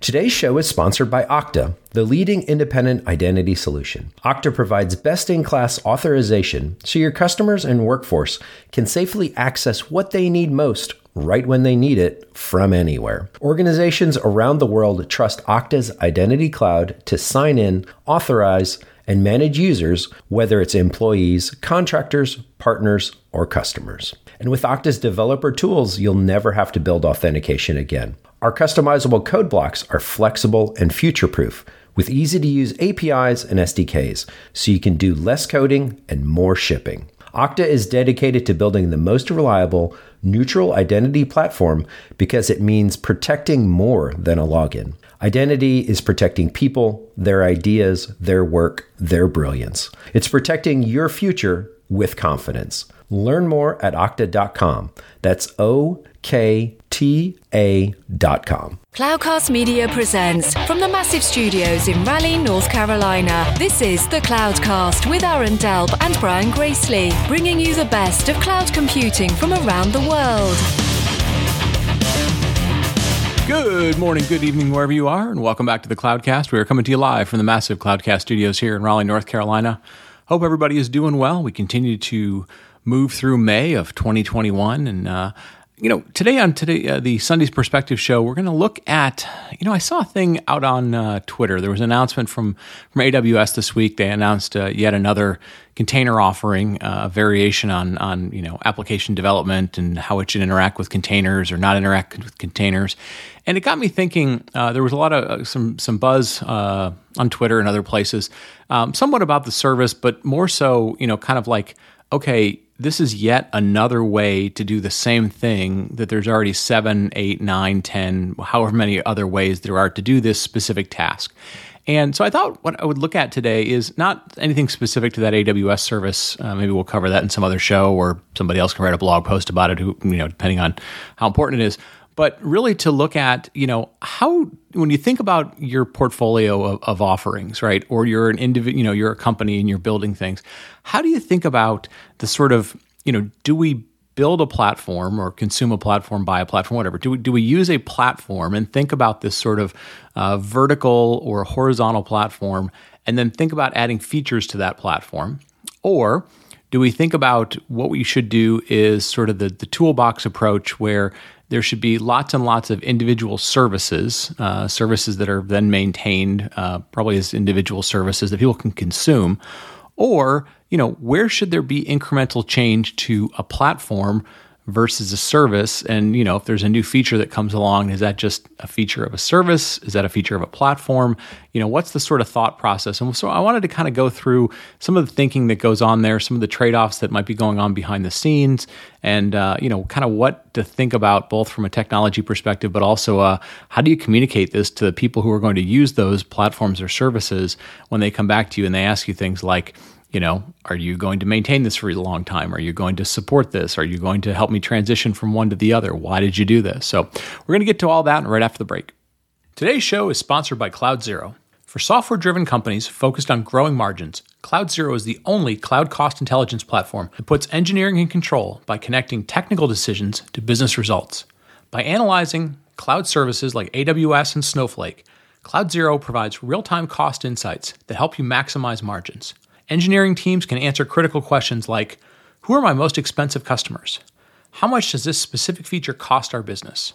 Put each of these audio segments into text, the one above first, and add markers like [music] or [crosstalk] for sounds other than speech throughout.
Today's show is sponsored by Okta, the leading independent identity solution. Okta provides best in class authorization so your customers and workforce can safely access what they need most right when they need it from anywhere. Organizations around the world trust Okta's Identity Cloud to sign in, authorize, and manage users, whether it's employees, contractors, partners, or customers. And with Okta's developer tools, you'll never have to build authentication again. Our customizable code blocks are flexible and future proof with easy to use APIs and SDKs, so you can do less coding and more shipping. Okta is dedicated to building the most reliable, neutral identity platform because it means protecting more than a login. Identity is protecting people, their ideas, their work, their brilliance. It's protecting your future with confidence. Learn more at okta.com. That's O K T A dot com. Cloudcast Media presents from the massive studios in Raleigh, North Carolina. This is the Cloudcast with Aaron Delp and Brian Gracely, bringing you the best of cloud computing from around the world. Good morning, good evening, wherever you are, and welcome back to the Cloudcast. We are coming to you live from the massive Cloudcast studios here in Raleigh, North Carolina. Hope everybody is doing well. We continue to move through May of 2021, and uh, you know, today on today uh, the Sunday's Perspective show, we're going to look at. You know, I saw a thing out on uh, Twitter. There was an announcement from from AWS this week. They announced uh, yet another container offering, uh, a variation on on you know application development and how it should interact with containers or not interact with containers. And it got me thinking. Uh, there was a lot of uh, some some buzz on Twitter and other places, um, somewhat about the service, but more so, you know, kind of like okay this is yet another way to do the same thing that there's already seven, eight, nine, ten, however many other ways there are to do this specific task. And so I thought what I would look at today is not anything specific to that AWS service. Uh, maybe we'll cover that in some other show, or somebody else can write a blog post about it. Who you know, depending on how important it is but really to look at you know how when you think about your portfolio of, of offerings right or you're an individual you know you're a company and you're building things how do you think about the sort of you know do we build a platform or consume a platform buy a platform whatever? Do we, do we use a platform and think about this sort of uh, vertical or horizontal platform and then think about adding features to that platform? Or do we think about what we should do is sort of the, the toolbox approach where there should be lots and lots of individual services, uh, services that are then maintained uh, probably as individual services that people can consume. Or, you know, where should there be incremental change to a platform versus a service. And you know if there's a new feature that comes along is that just a feature of a service? Is that a feature of a platform? You know what's the sort of thought process? And so i wanted to kind of go through some of the thinking that goes on there some of the trade-offs that might be going on behind the scenes and uh, you know kind of what to think about both from a technology perspective but also uh, how do you communicate this to the people who are going to use those platforms or services when they come back to you and they ask you things like you know, are you going to maintain this for a long time? Are you going to support this? Are you going to help me transition from one to the other? Why did you do this? So, we're going to get to all that right after the break. Today's show is sponsored by CloudZero. For software driven companies focused on growing margins, CloudZero is the only cloud cost intelligence platform that puts engineering in control by connecting technical decisions to business results. By analyzing cloud services like AWS and Snowflake, CloudZero provides real time cost insights that help you maximize margins engineering teams can answer critical questions like Who are my most expensive customers? How much does this specific feature cost our business?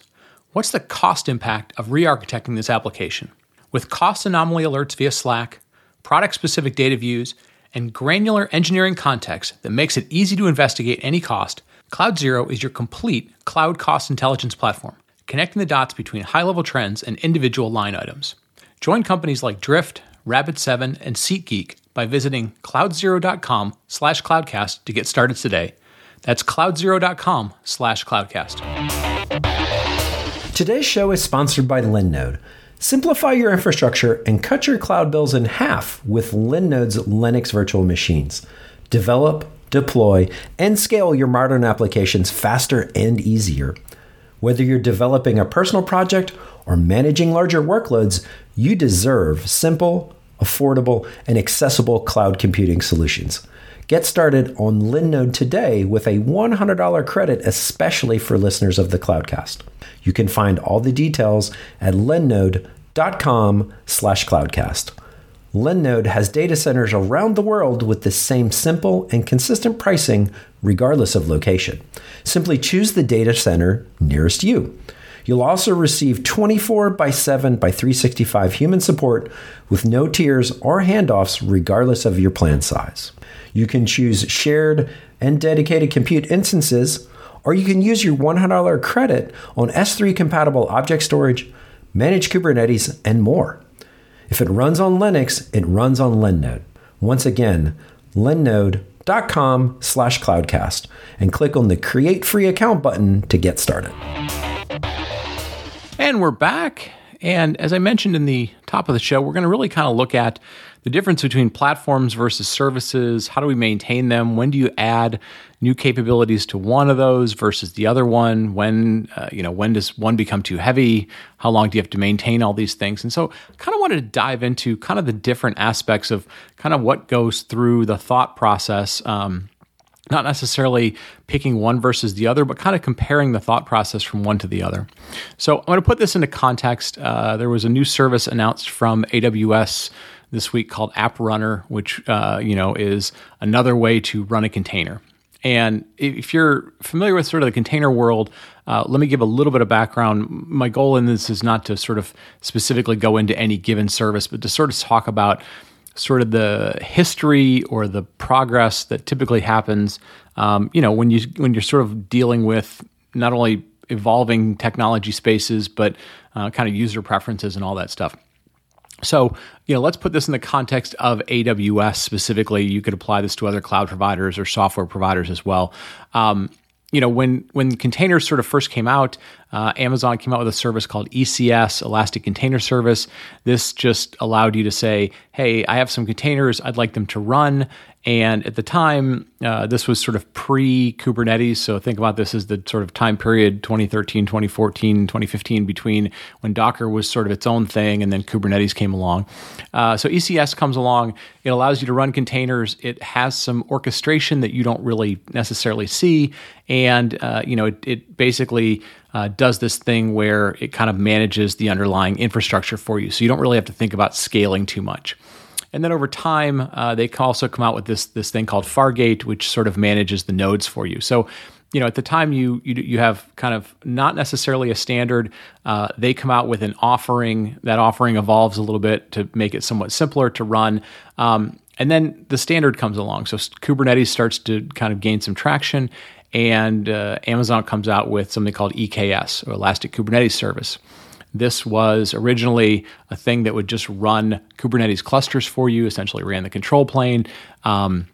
What's the cost impact of re architecting this application? With cost anomaly alerts via Slack, product specific data views, and granular engineering context that makes it easy to investigate any cost, CloudZero is your complete cloud cost intelligence platform, connecting the dots between high level trends and individual line items. Join companies like Drift, Rapid7, and SeatGeek by visiting cloudzero.com slash cloudcast to get started today. That's cloudzero.com slash cloudcast. Today's show is sponsored by Linode. Simplify your infrastructure and cut your cloud bills in half with Linode's Linux virtual machines. Develop, deploy, and scale your modern applications faster and easier. Whether you're developing a personal project or managing larger workloads, you deserve simple, affordable, and accessible cloud computing solutions. Get started on Linode today with a $100 credit, especially for listeners of the Cloudcast. You can find all the details at linode.com slash cloudcast. Linode has data centers around the world with the same simple and consistent pricing regardless of location. Simply choose the data center nearest you. You'll also receive 24 by 7 by 365 human support with no tiers or handoffs regardless of your plan size. You can choose shared and dedicated compute instances, or you can use your $100 credit on S3 compatible object storage, managed Kubernetes, and more. If it runs on Linux, it runs on Linode. Once again, linode.com slash cloudcast and click on the create free account button to get started. And we're back. And as I mentioned in the top of the show, we're going to really kind of look at the difference between platforms versus services. How do we maintain them? When do you add new capabilities to one of those versus the other one? When uh, you know when does one become too heavy? How long do you have to maintain all these things? And so, I kind of wanted to dive into kind of the different aspects of kind of what goes through the thought process. Um, not necessarily picking one versus the other, but kind of comparing the thought process from one to the other. So I'm going to put this into context. Uh, there was a new service announced from AWS this week called App Runner, which uh, you know is another way to run a container. And if you're familiar with sort of the container world, uh, let me give a little bit of background. My goal in this is not to sort of specifically go into any given service, but to sort of talk about sort of the history or the progress that typically happens. Um, you know, when you when you're sort of dealing with not only evolving technology spaces, but uh, kind of user preferences and all that stuff. So, you know, let's put this in the context of AWS specifically. You could apply this to other cloud providers or software providers as well. Um, you know, when when containers sort of first came out, uh, Amazon came out with a service called ECS, Elastic Container Service. This just allowed you to say, "Hey, I have some containers. I'd like them to run." And at the time, uh, this was sort of pre Kubernetes. So think about this as the sort of time period 2013, 2014, 2015 between when Docker was sort of its own thing and then Kubernetes came along. Uh, so ECS comes along. It allows you to run containers. It has some orchestration that you don't really necessarily see. And, uh, you know, it, it basically uh, does this thing where it kind of manages the underlying infrastructure for you. So you don't really have to think about scaling too much. And then over time, uh, they also come out with this this thing called Fargate, which sort of manages the nodes for you. So, you know, at the time you you, you have kind of not necessarily a standard. Uh, they come out with an offering. That offering evolves a little bit to make it somewhat simpler to run. Um, and then the standard comes along. So Kubernetes starts to kind of gain some traction, and uh, Amazon comes out with something called EKS or Elastic Kubernetes Service. This was originally a thing that would just run Kubernetes clusters for you, essentially ran the control plane. Um,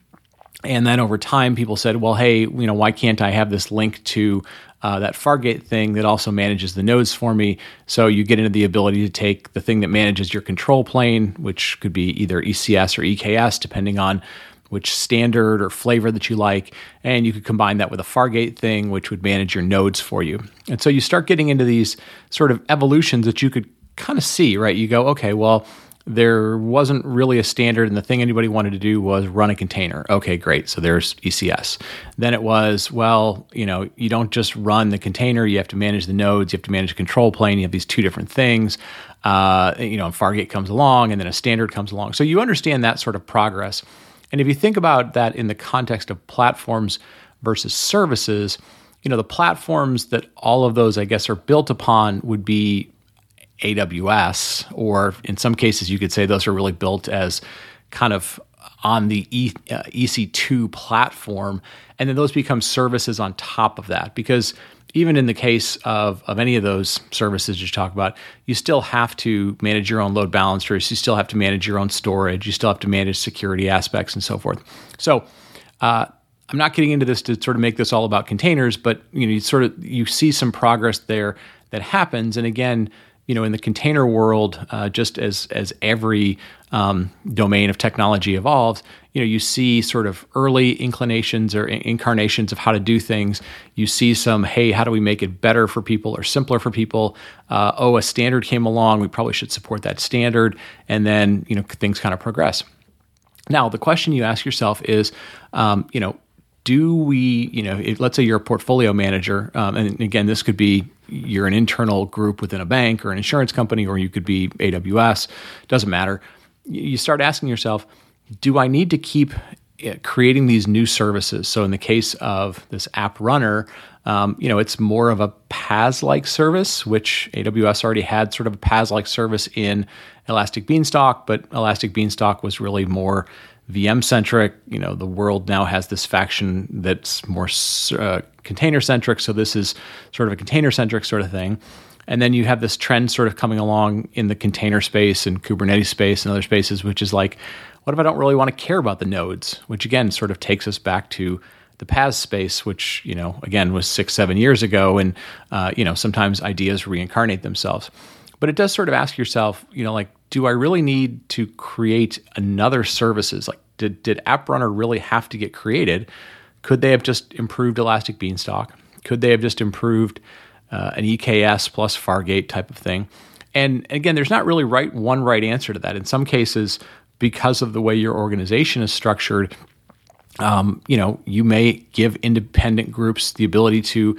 and then over time, people said, well, hey, you know, why can't I have this link to uh, that Fargate thing that also manages the nodes for me? So you get into the ability to take the thing that manages your control plane, which could be either ECS or EKS, depending on which standard or flavor that you like, and you could combine that with a Fargate thing, which would manage your nodes for you. And so you start getting into these sort of evolutions that you could kind of see, right? You go, okay, well, there wasn't really a standard, and the thing anybody wanted to do was run a container. Okay, great. So there's ECS. Then it was, well, you know, you don't just run the container, you have to manage the nodes, you have to manage a control plane, you have these two different things. Uh, you know, and Fargate comes along, and then a standard comes along. So you understand that sort of progress. And if you think about that in the context of platforms versus services, you know, the platforms that all of those, I guess, are built upon would be AWS, or in some cases, you could say those are really built as kind of on the e, uh, EC2 platform. And then those become services on top of that because even in the case of, of any of those services you talk about, you still have to manage your own load balancers. You still have to manage your own storage. You still have to manage security aspects and so forth. So, uh, I'm not getting into this to sort of make this all about containers, but you know, you sort of you see some progress there that happens. And again, you know, in the container world, uh, just as as every um, domain of technology evolves, you know, you see sort of early inclinations or incarnations of how to do things. You see some, hey, how do we make it better for people or simpler for people? Uh, oh, a standard came along, we probably should support that standard, and then you know things kind of progress. Now, the question you ask yourself is, um, you know, do we, you know, if, let's say you're a portfolio manager, um, and again, this could be you're an internal group within a bank or an insurance company, or you could be AWS, doesn't matter. You start asking yourself, do I need to keep uh, creating these new services? So, in the case of this app runner, um, you know, it's more of a PaaS-like service, which AWS already had sort of a PaaS-like service in Elastic Beanstalk, but Elastic Beanstalk was really more VM centric. You know, the world now has this faction that's more uh, container centric. So this is sort of a container centric sort of thing. And then you have this trend sort of coming along in the container space and Kubernetes space and other spaces, which is like, what if I don't really want to care about the nodes? Which again sort of takes us back to the PaaS space, which you know again was six seven years ago, and uh, you know sometimes ideas reincarnate themselves. But it does sort of ask yourself, you know, like, do I really need to create another services? Like, did did App Runner really have to get created? Could they have just improved Elastic Beanstalk? Could they have just improved uh, an EKS plus Fargate type of thing? And again, there's not really right one right answer to that. In some cases, because of the way your organization is structured, um, you know, you may give independent groups the ability to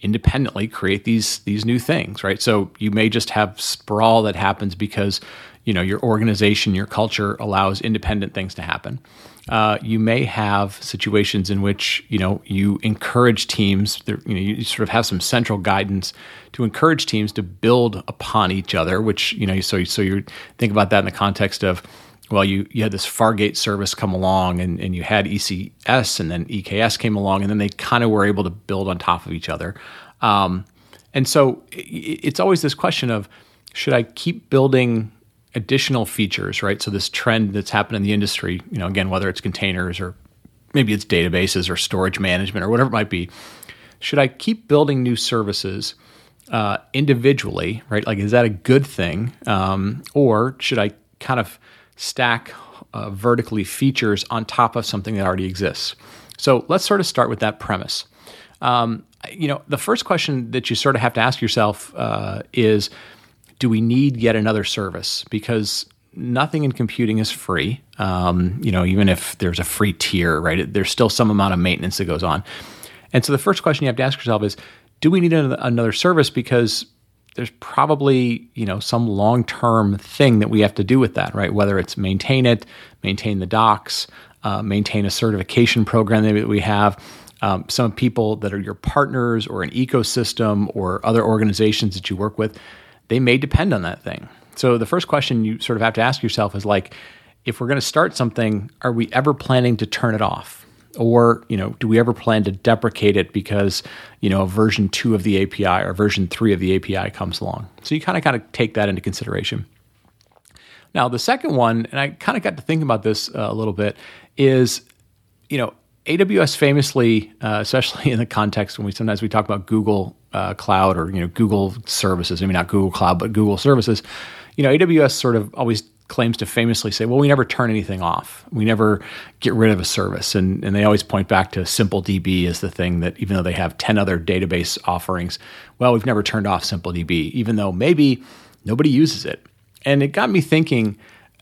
independently create these these new things, right? So you may just have sprawl that happens because you know your organization, your culture allows independent things to happen. Uh, you may have situations in which you know you encourage teams. You know, you sort of have some central guidance to encourage teams to build upon each other. Which you know, so so you think about that in the context of well, you, you had this Fargate service come along and, and you had ECS and then EKS came along and then they kind of were able to build on top of each other. Um, and so it's always this question of should I keep building additional features, right? So this trend that's happened in the industry, you know, again, whether it's containers or maybe it's databases or storage management or whatever it might be, should I keep building new services uh, individually, right? Like, is that a good thing? Um, or should I kind of stack uh, vertically features on top of something that already exists. So let's sort of start with that premise. Um, you know, the first question that you sort of have to ask yourself uh, is do we need yet another service? Because nothing in computing is free. Um, you know, even if there's a free tier, right, there's still some amount of maintenance that goes on. And so the first question you have to ask yourself is do we need another service? Because there's probably you know some long-term thing that we have to do with that right whether it's maintain it maintain the docs uh, maintain a certification program that we have um, some people that are your partners or an ecosystem or other organizations that you work with they may depend on that thing. So the first question you sort of have to ask yourself is like if we're going to start something are we ever planning to turn it off? Or you know do we ever plan to deprecate it because you know version 2 of the API or version 3 of the API comes along? So you kind of kind of take that into consideration. Now the second one and I kind of got to think about this uh, a little bit is you know AWS famously uh, especially in the context when we sometimes we talk about Google uh, cloud or you know Google services mean not Google cloud but Google services you know AWS sort of always claims to famously say, well, we never turn anything off. We never get rid of a service. And, and they always point back to SimpleDB as the thing that, even though they have 10 other database offerings, well, we've never turned off SimpleDB, even though maybe nobody uses it. And it got me thinking,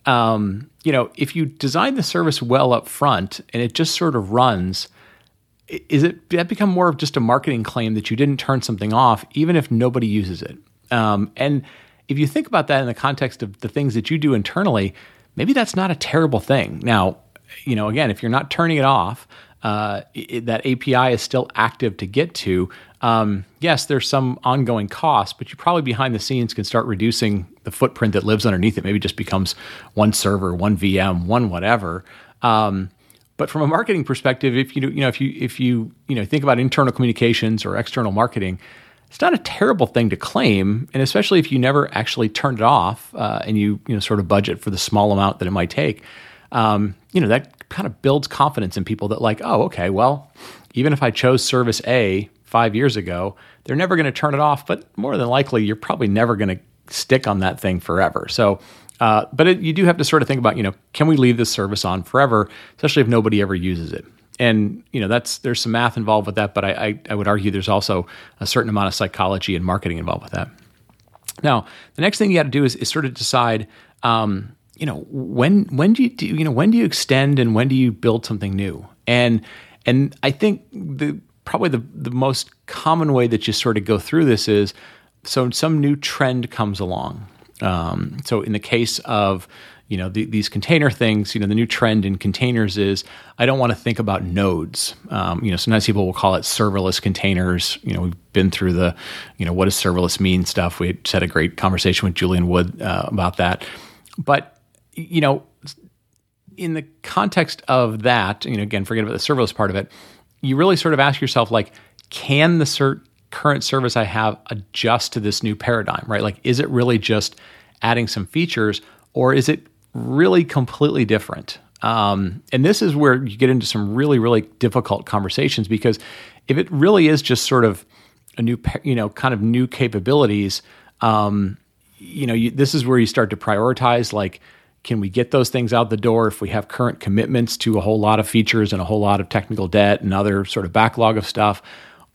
um, you know, if you design the service well up front and it just sort of runs, is it that become more of just a marketing claim that you didn't turn something off, even if nobody uses it? Um, and if you think about that in the context of the things that you do internally, maybe that's not a terrible thing. Now, you know, again, if you're not turning it off, uh, it, that API is still active to get to. Um, yes, there's some ongoing cost, but you probably behind the scenes can start reducing the footprint that lives underneath it. Maybe just becomes one server, one VM, one whatever. Um, but from a marketing perspective, if you you know if you if you you know think about internal communications or external marketing, it's not a terrible thing to claim, and especially if you never actually turn it off uh, and you you know sort of budget for the small amount that it might take. Um, you know that kind of builds confidence in people that like, oh, okay, well, even if I chose service A five years ago, they're never going to turn it off. But more than likely, you're probably never going to stick on that thing forever. So. Uh, but it, you do have to sort of think about, you know, can we leave this service on forever, especially if nobody ever uses it? and you know that's there's some math involved with that but I, I, I, would argue there's also a certain amount of psychology and marketing involved with that now the next thing you got to do is, is sort of decide um, you know when when do you do, you know when do you extend and when do you build something new and and i think the probably the, the most common way that you sort of go through this is so some new trend comes along. Um, so in the case of you know the, these container things, you know the new trend in containers is I don't want to think about nodes. Um, you know sometimes people will call it serverless containers. You know we've been through the you know what does serverless mean stuff. We had a great conversation with Julian Wood uh, about that. But you know in the context of that, you know again forget about the serverless part of it. You really sort of ask yourself like, can the current service I have adjust to this new paradigm, right? Like, is it really just adding some features or is it really completely different? Um, and this is where you get into some really, really difficult conversations because if it really is just sort of a new, you know, kind of new capabilities, um, you know, you, this is where you start to prioritize like, can we get those things out the door if we have current commitments to a whole lot of features and a whole lot of technical debt and other sort of backlog of stuff?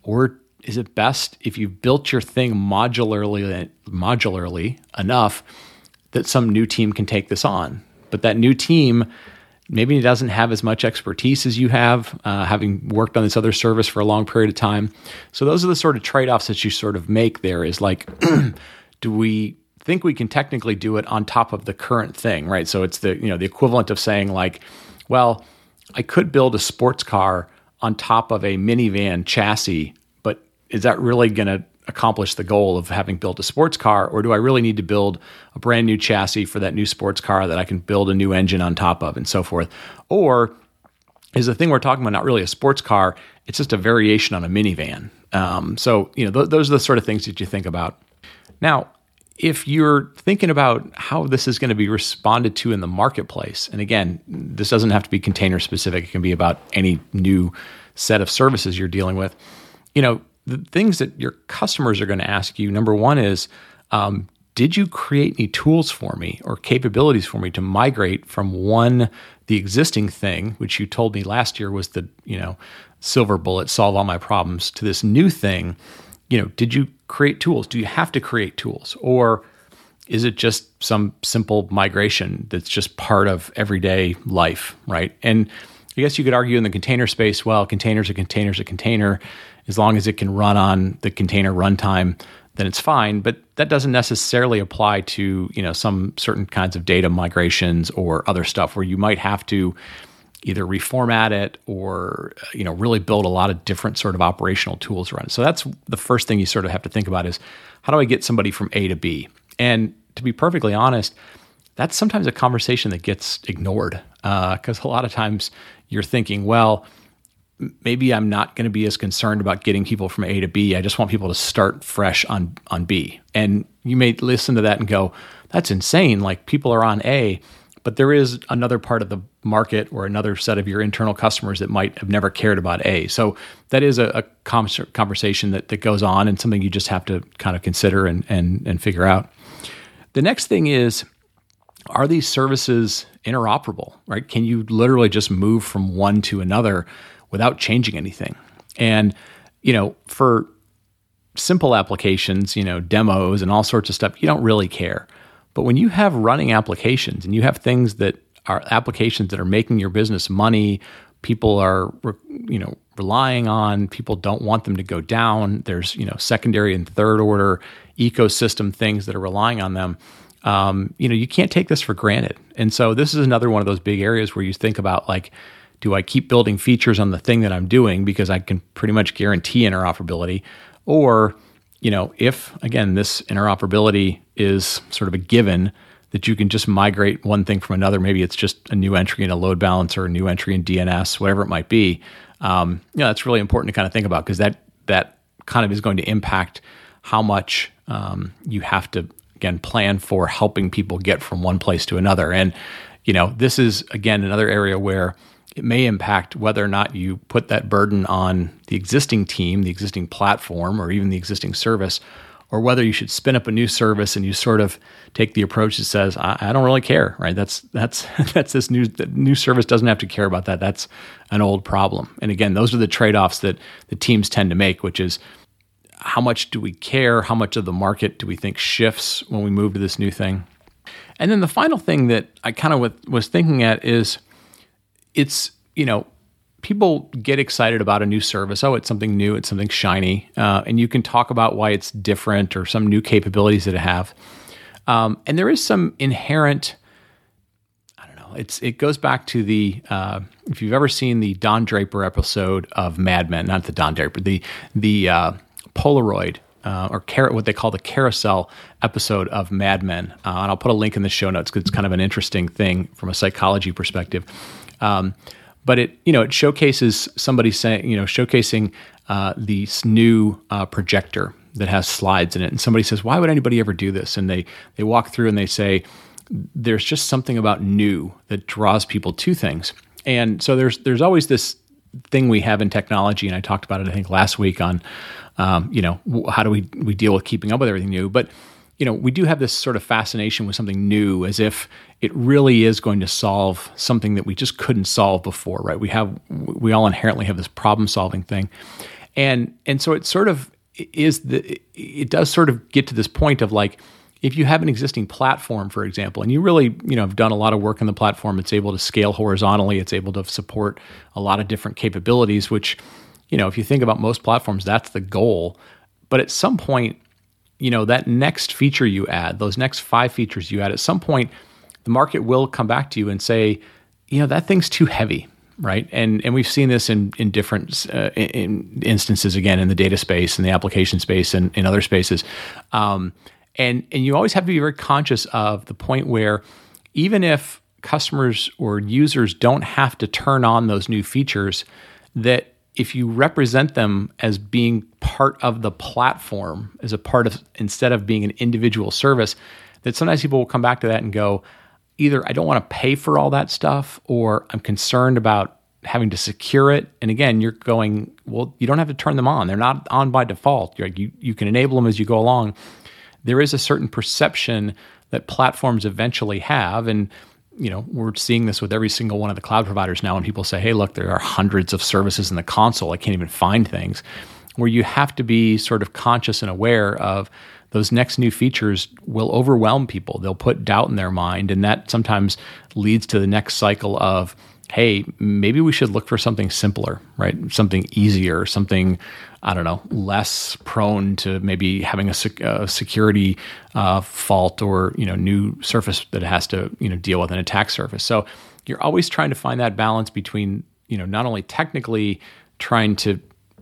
Or is it best if you've built your thing modularly modularly enough that some new team can take this on but that new team maybe doesn't have as much expertise as you have uh, having worked on this other service for a long period of time so those are the sort of trade-offs that you sort of make there is like [clears throat] do we think we can technically do it on top of the current thing right? So it's the you know the equivalent of saying like well i could build a sports car on top of a minivan chassis but is that really going to accomplish the goal of having built a sports car? Or do I really need to build a brand new chassis for that new sports car that I can build a new engine on top of and so forth? Or is the thing we're talking about not really a sports car it's just a variation on a minivan? Um, so you know th- those are the sort of things that you think about. Now if you're thinking about how this is going to be responded to in the marketplace and again this doesn't have to be container specific it can be about any new set of services you're dealing with you know the things that your customers are going to ask you number one is um, did you create any tools for me or capabilities for me to migrate from one the existing thing which you told me last year was the you know silver bullet solve all my problems to this new thing? You know did you create tools? Do you have to create tools? Or is it just some simple migration that's just part of everyday life right? And i guess you could argue in the container space well containers a container's a container. As long as it can run on the container runtime, then it's fine. But that doesn't necessarily apply to you know some certain kinds of data migrations or other stuff where you might have to either reformat it or you know really build a lot of different sort of operational tools around it. So that's the first thing you sort of have to think about is how do I get somebody from A to B? And to be perfectly honest, that's sometimes a conversation that gets ignored because uh, a lot of times you're thinking, well, maybe I'm not going to be as concerned about getting people from A to B. I just want people to start fresh on on B. And you may listen to that and go, "That's insane! Like people are on A." But there is another part of the market or another set of your internal customers that might have never cared about A. So that is a, a conversation that, that goes on and something you just have to kind of consider and, and, and figure out. The next thing is are these services interoperable, right? Can you literally just move from one to another without changing anything. And, you know, for simple applications, you know, demos and all sorts of stuff, you don't really care. But when you have running applications and you have things that are applications that are making your business money, people are, you know, relying on, people don't want them to go down. There's, you know, secondary and third order ecosystem things that are relying on them. Um, you know, you can't take this for granted. And so this is another one of those big areas where you think about like, do I keep building features on the thing that I'm doing because I can pretty much guarantee interoperability? Or, you know, if again, this interoperability is sort of a given that you can just migrate one thing from another, maybe it's just a new entry in a load balancer, a new entry in DNS, whatever it might be. Um, you know, that's really important to kind of think about because that that kind of is going to impact how much um, you have to again plan for helping people get from one place to another. And you know, this is again another area where it may impact whether or not you put that burden on the existing team, the existing platform, or even the existing service, or whether you should spin up a new service and you sort of take the approach that says, I, I don't really care, right? That's that's [laughs] that's this new new service doesn't have to care about that. That's an old problem. And again, those are the trade-offs that the teams tend to make, which is how much do we care? How much of the market do we think shifts when we move to this new thing? And then the final thing that I kind of was thinking at is it's, you know, people get excited about a new service. Oh, it's something new, it's something shiny, uh, and you can talk about why it's different or some new capabilities that it have. Um, and there is some inherent. I don't know. It's it goes back to the uh, if you've ever seen the Don Draper episode of Mad Men, not the Don Draper, the the uh, Polaroid uh, or car- what they call the carousel episode of Mad Men. Uh, and I'll put a link in the show notes because it's kind of an interesting thing from a psychology perspective. Um, but it you know it showcases somebody saying you know showcasing uh, this new uh, projector that has slides in it, and somebody says, "Why would anybody ever do this?" And they they walk through and they say, "There's just something about new that draws people to things." And so there's there's always this thing we have in technology, and I talked about it I think last week on um, you know how do we we deal with keeping up with everything new, but you know, we do have this sort of fascination with something new as if it really is going to solve something that we just couldn't solve before, right? We have we all inherently have this problem solving thing. And and so it sort of is the it does sort of get to this point of like if you have an existing platform for example and you really you know have done a lot of work on the platform it's able to scale horizontally it's able to support a lot of different capabilities which you know if you think about most platforms that's the goal but at some point you know that next feature you add those next five features you add at some point the market will come back to you and say you know that thing's too heavy right? And and we've seen this in in different uh, in instances again in the data space and the application space and in other spaces. Um, and and you always have to be very conscious of the point where even if customers or users don't have to turn on those new features that if you represent them as being part of the platform, as a part of instead of being an individual service, that sometimes people will come back to that and go, either I don't want to pay for all that stuff, or I'm concerned about having to secure it. And again, you're going, well, you don't have to turn them on. They're not on by default. You're, you you can enable them as you go along. There is a certain perception that platforms eventually have, and you know, we're seeing this with every single one of the cloud providers now. When people say, hey, look, there are hundreds of services in the console. I can't even find things. Where you have to be sort of conscious and aware of those next new features will overwhelm people. They'll put doubt in their mind. And that sometimes leads to the next cycle of, hey, maybe we should look for something simpler, right? Something easier, something I don't know, less prone to maybe having a, sec- a security uh, fault or you know new surface that has to you know deal with an attack surface. So you're always trying to find that balance between you know not only technically trying to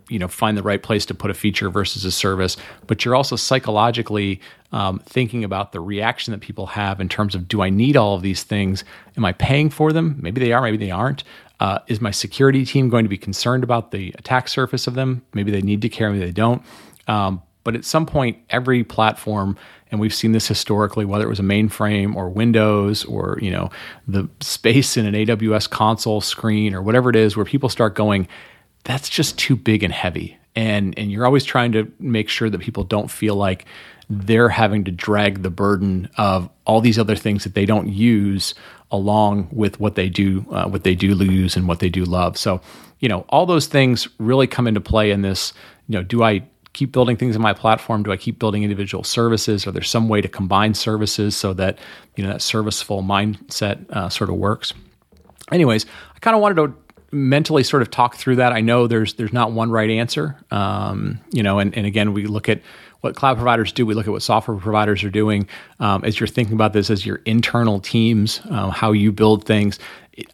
you know find the right place to put a feature versus a service, but you're also psychologically um, thinking about the reaction that people have in terms of do I need all of these things? Am I paying for them? Maybe they are, maybe they aren't. Uh, is my security team going to be concerned about the attack surface of them? Maybe they need to care, maybe they don't. Um, but at some point, every platform, and we've seen this historically, whether it was a mainframe or Windows or you know the space in an AWS console screen or whatever it is, where people start going, that's just too big and heavy, and and you're always trying to make sure that people don't feel like they're having to drag the burden of all these other things that they don't use along with what they do, uh, what they do lose and what they do love. So, you know, all those things really come into play in this. You know, do I keep building things in my platform? Do I keep building individual services? Are there some way to combine services so that you know that serviceful mindset uh, sort of works? Anyways, I kind of wanted to mentally sort of talk through that. I know there's there's not one right answer. Um, you know, and, and again, we look at what cloud providers do. We look at what software providers are doing. Um, as you're thinking about this as your internal teams, uh, how you build things,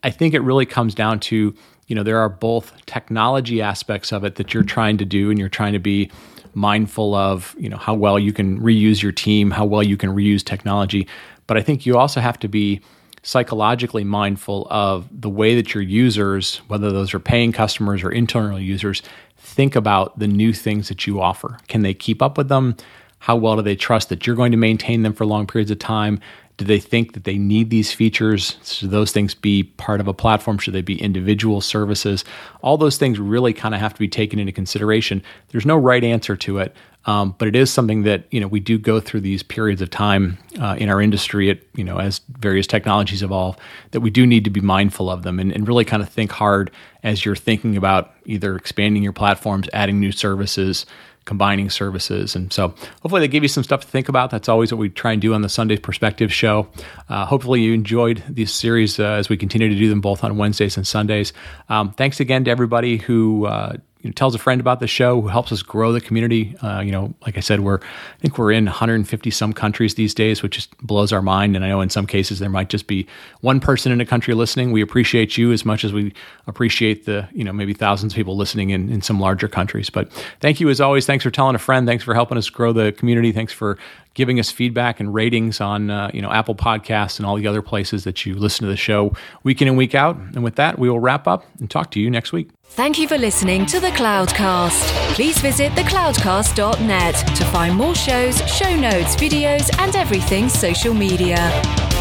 I think it really comes down to you know there are both technology aspects of it that you're trying to do, and you're trying to be mindful of you know how well you can reuse your team, how well you can reuse technology. But I think you also have to be psychologically mindful of the way that your users, whether those are paying customers or internal users, think about the new things that you offer. Can they keep up with them? How well do they trust that you're going to maintain them for long periods of time? Do they think that they need these features? Should those things be part of a platform? Should they be individual services? All those things really kind of have to be taken into consideration. There's no right answer to it, um, but it is something that you know we do go through these periods of time uh, in our industry. At you know as various technologies evolve, that we do need to be mindful of them and, and really kind of think hard as you're thinking about either expanding your platforms, adding new services, combining services. And so hopefully they give you some stuff to think about. That's always what we try and do on the Sunday Perspective show. Uh, hopefully you enjoyed these series uh, as we continue to do them both on Wednesdays and Sundays. Um, thanks again to everybody who uh, you know, tells a friend about the show, who helps us grow the community. Uh, you know, like I said, we're I think we're in 150 some countries these days, which just blows our mind. And I know in some cases there might just be one person in a country listening. We appreciate you as much as we appreciate the you know maybe thousands of people listening in in some larger countries. But thank you as always. Thanks for telling a friend. Thanks for helping us grow the community. Thanks for giving us feedback and ratings on uh, you know Apple Podcasts and all the other places that you listen to the show week in and week out. And with that, we will wrap up and talk to you next week. Thank you for listening to the Cloudcast. Please visit thecloudcast.net to find more shows, show notes, videos, and everything social media.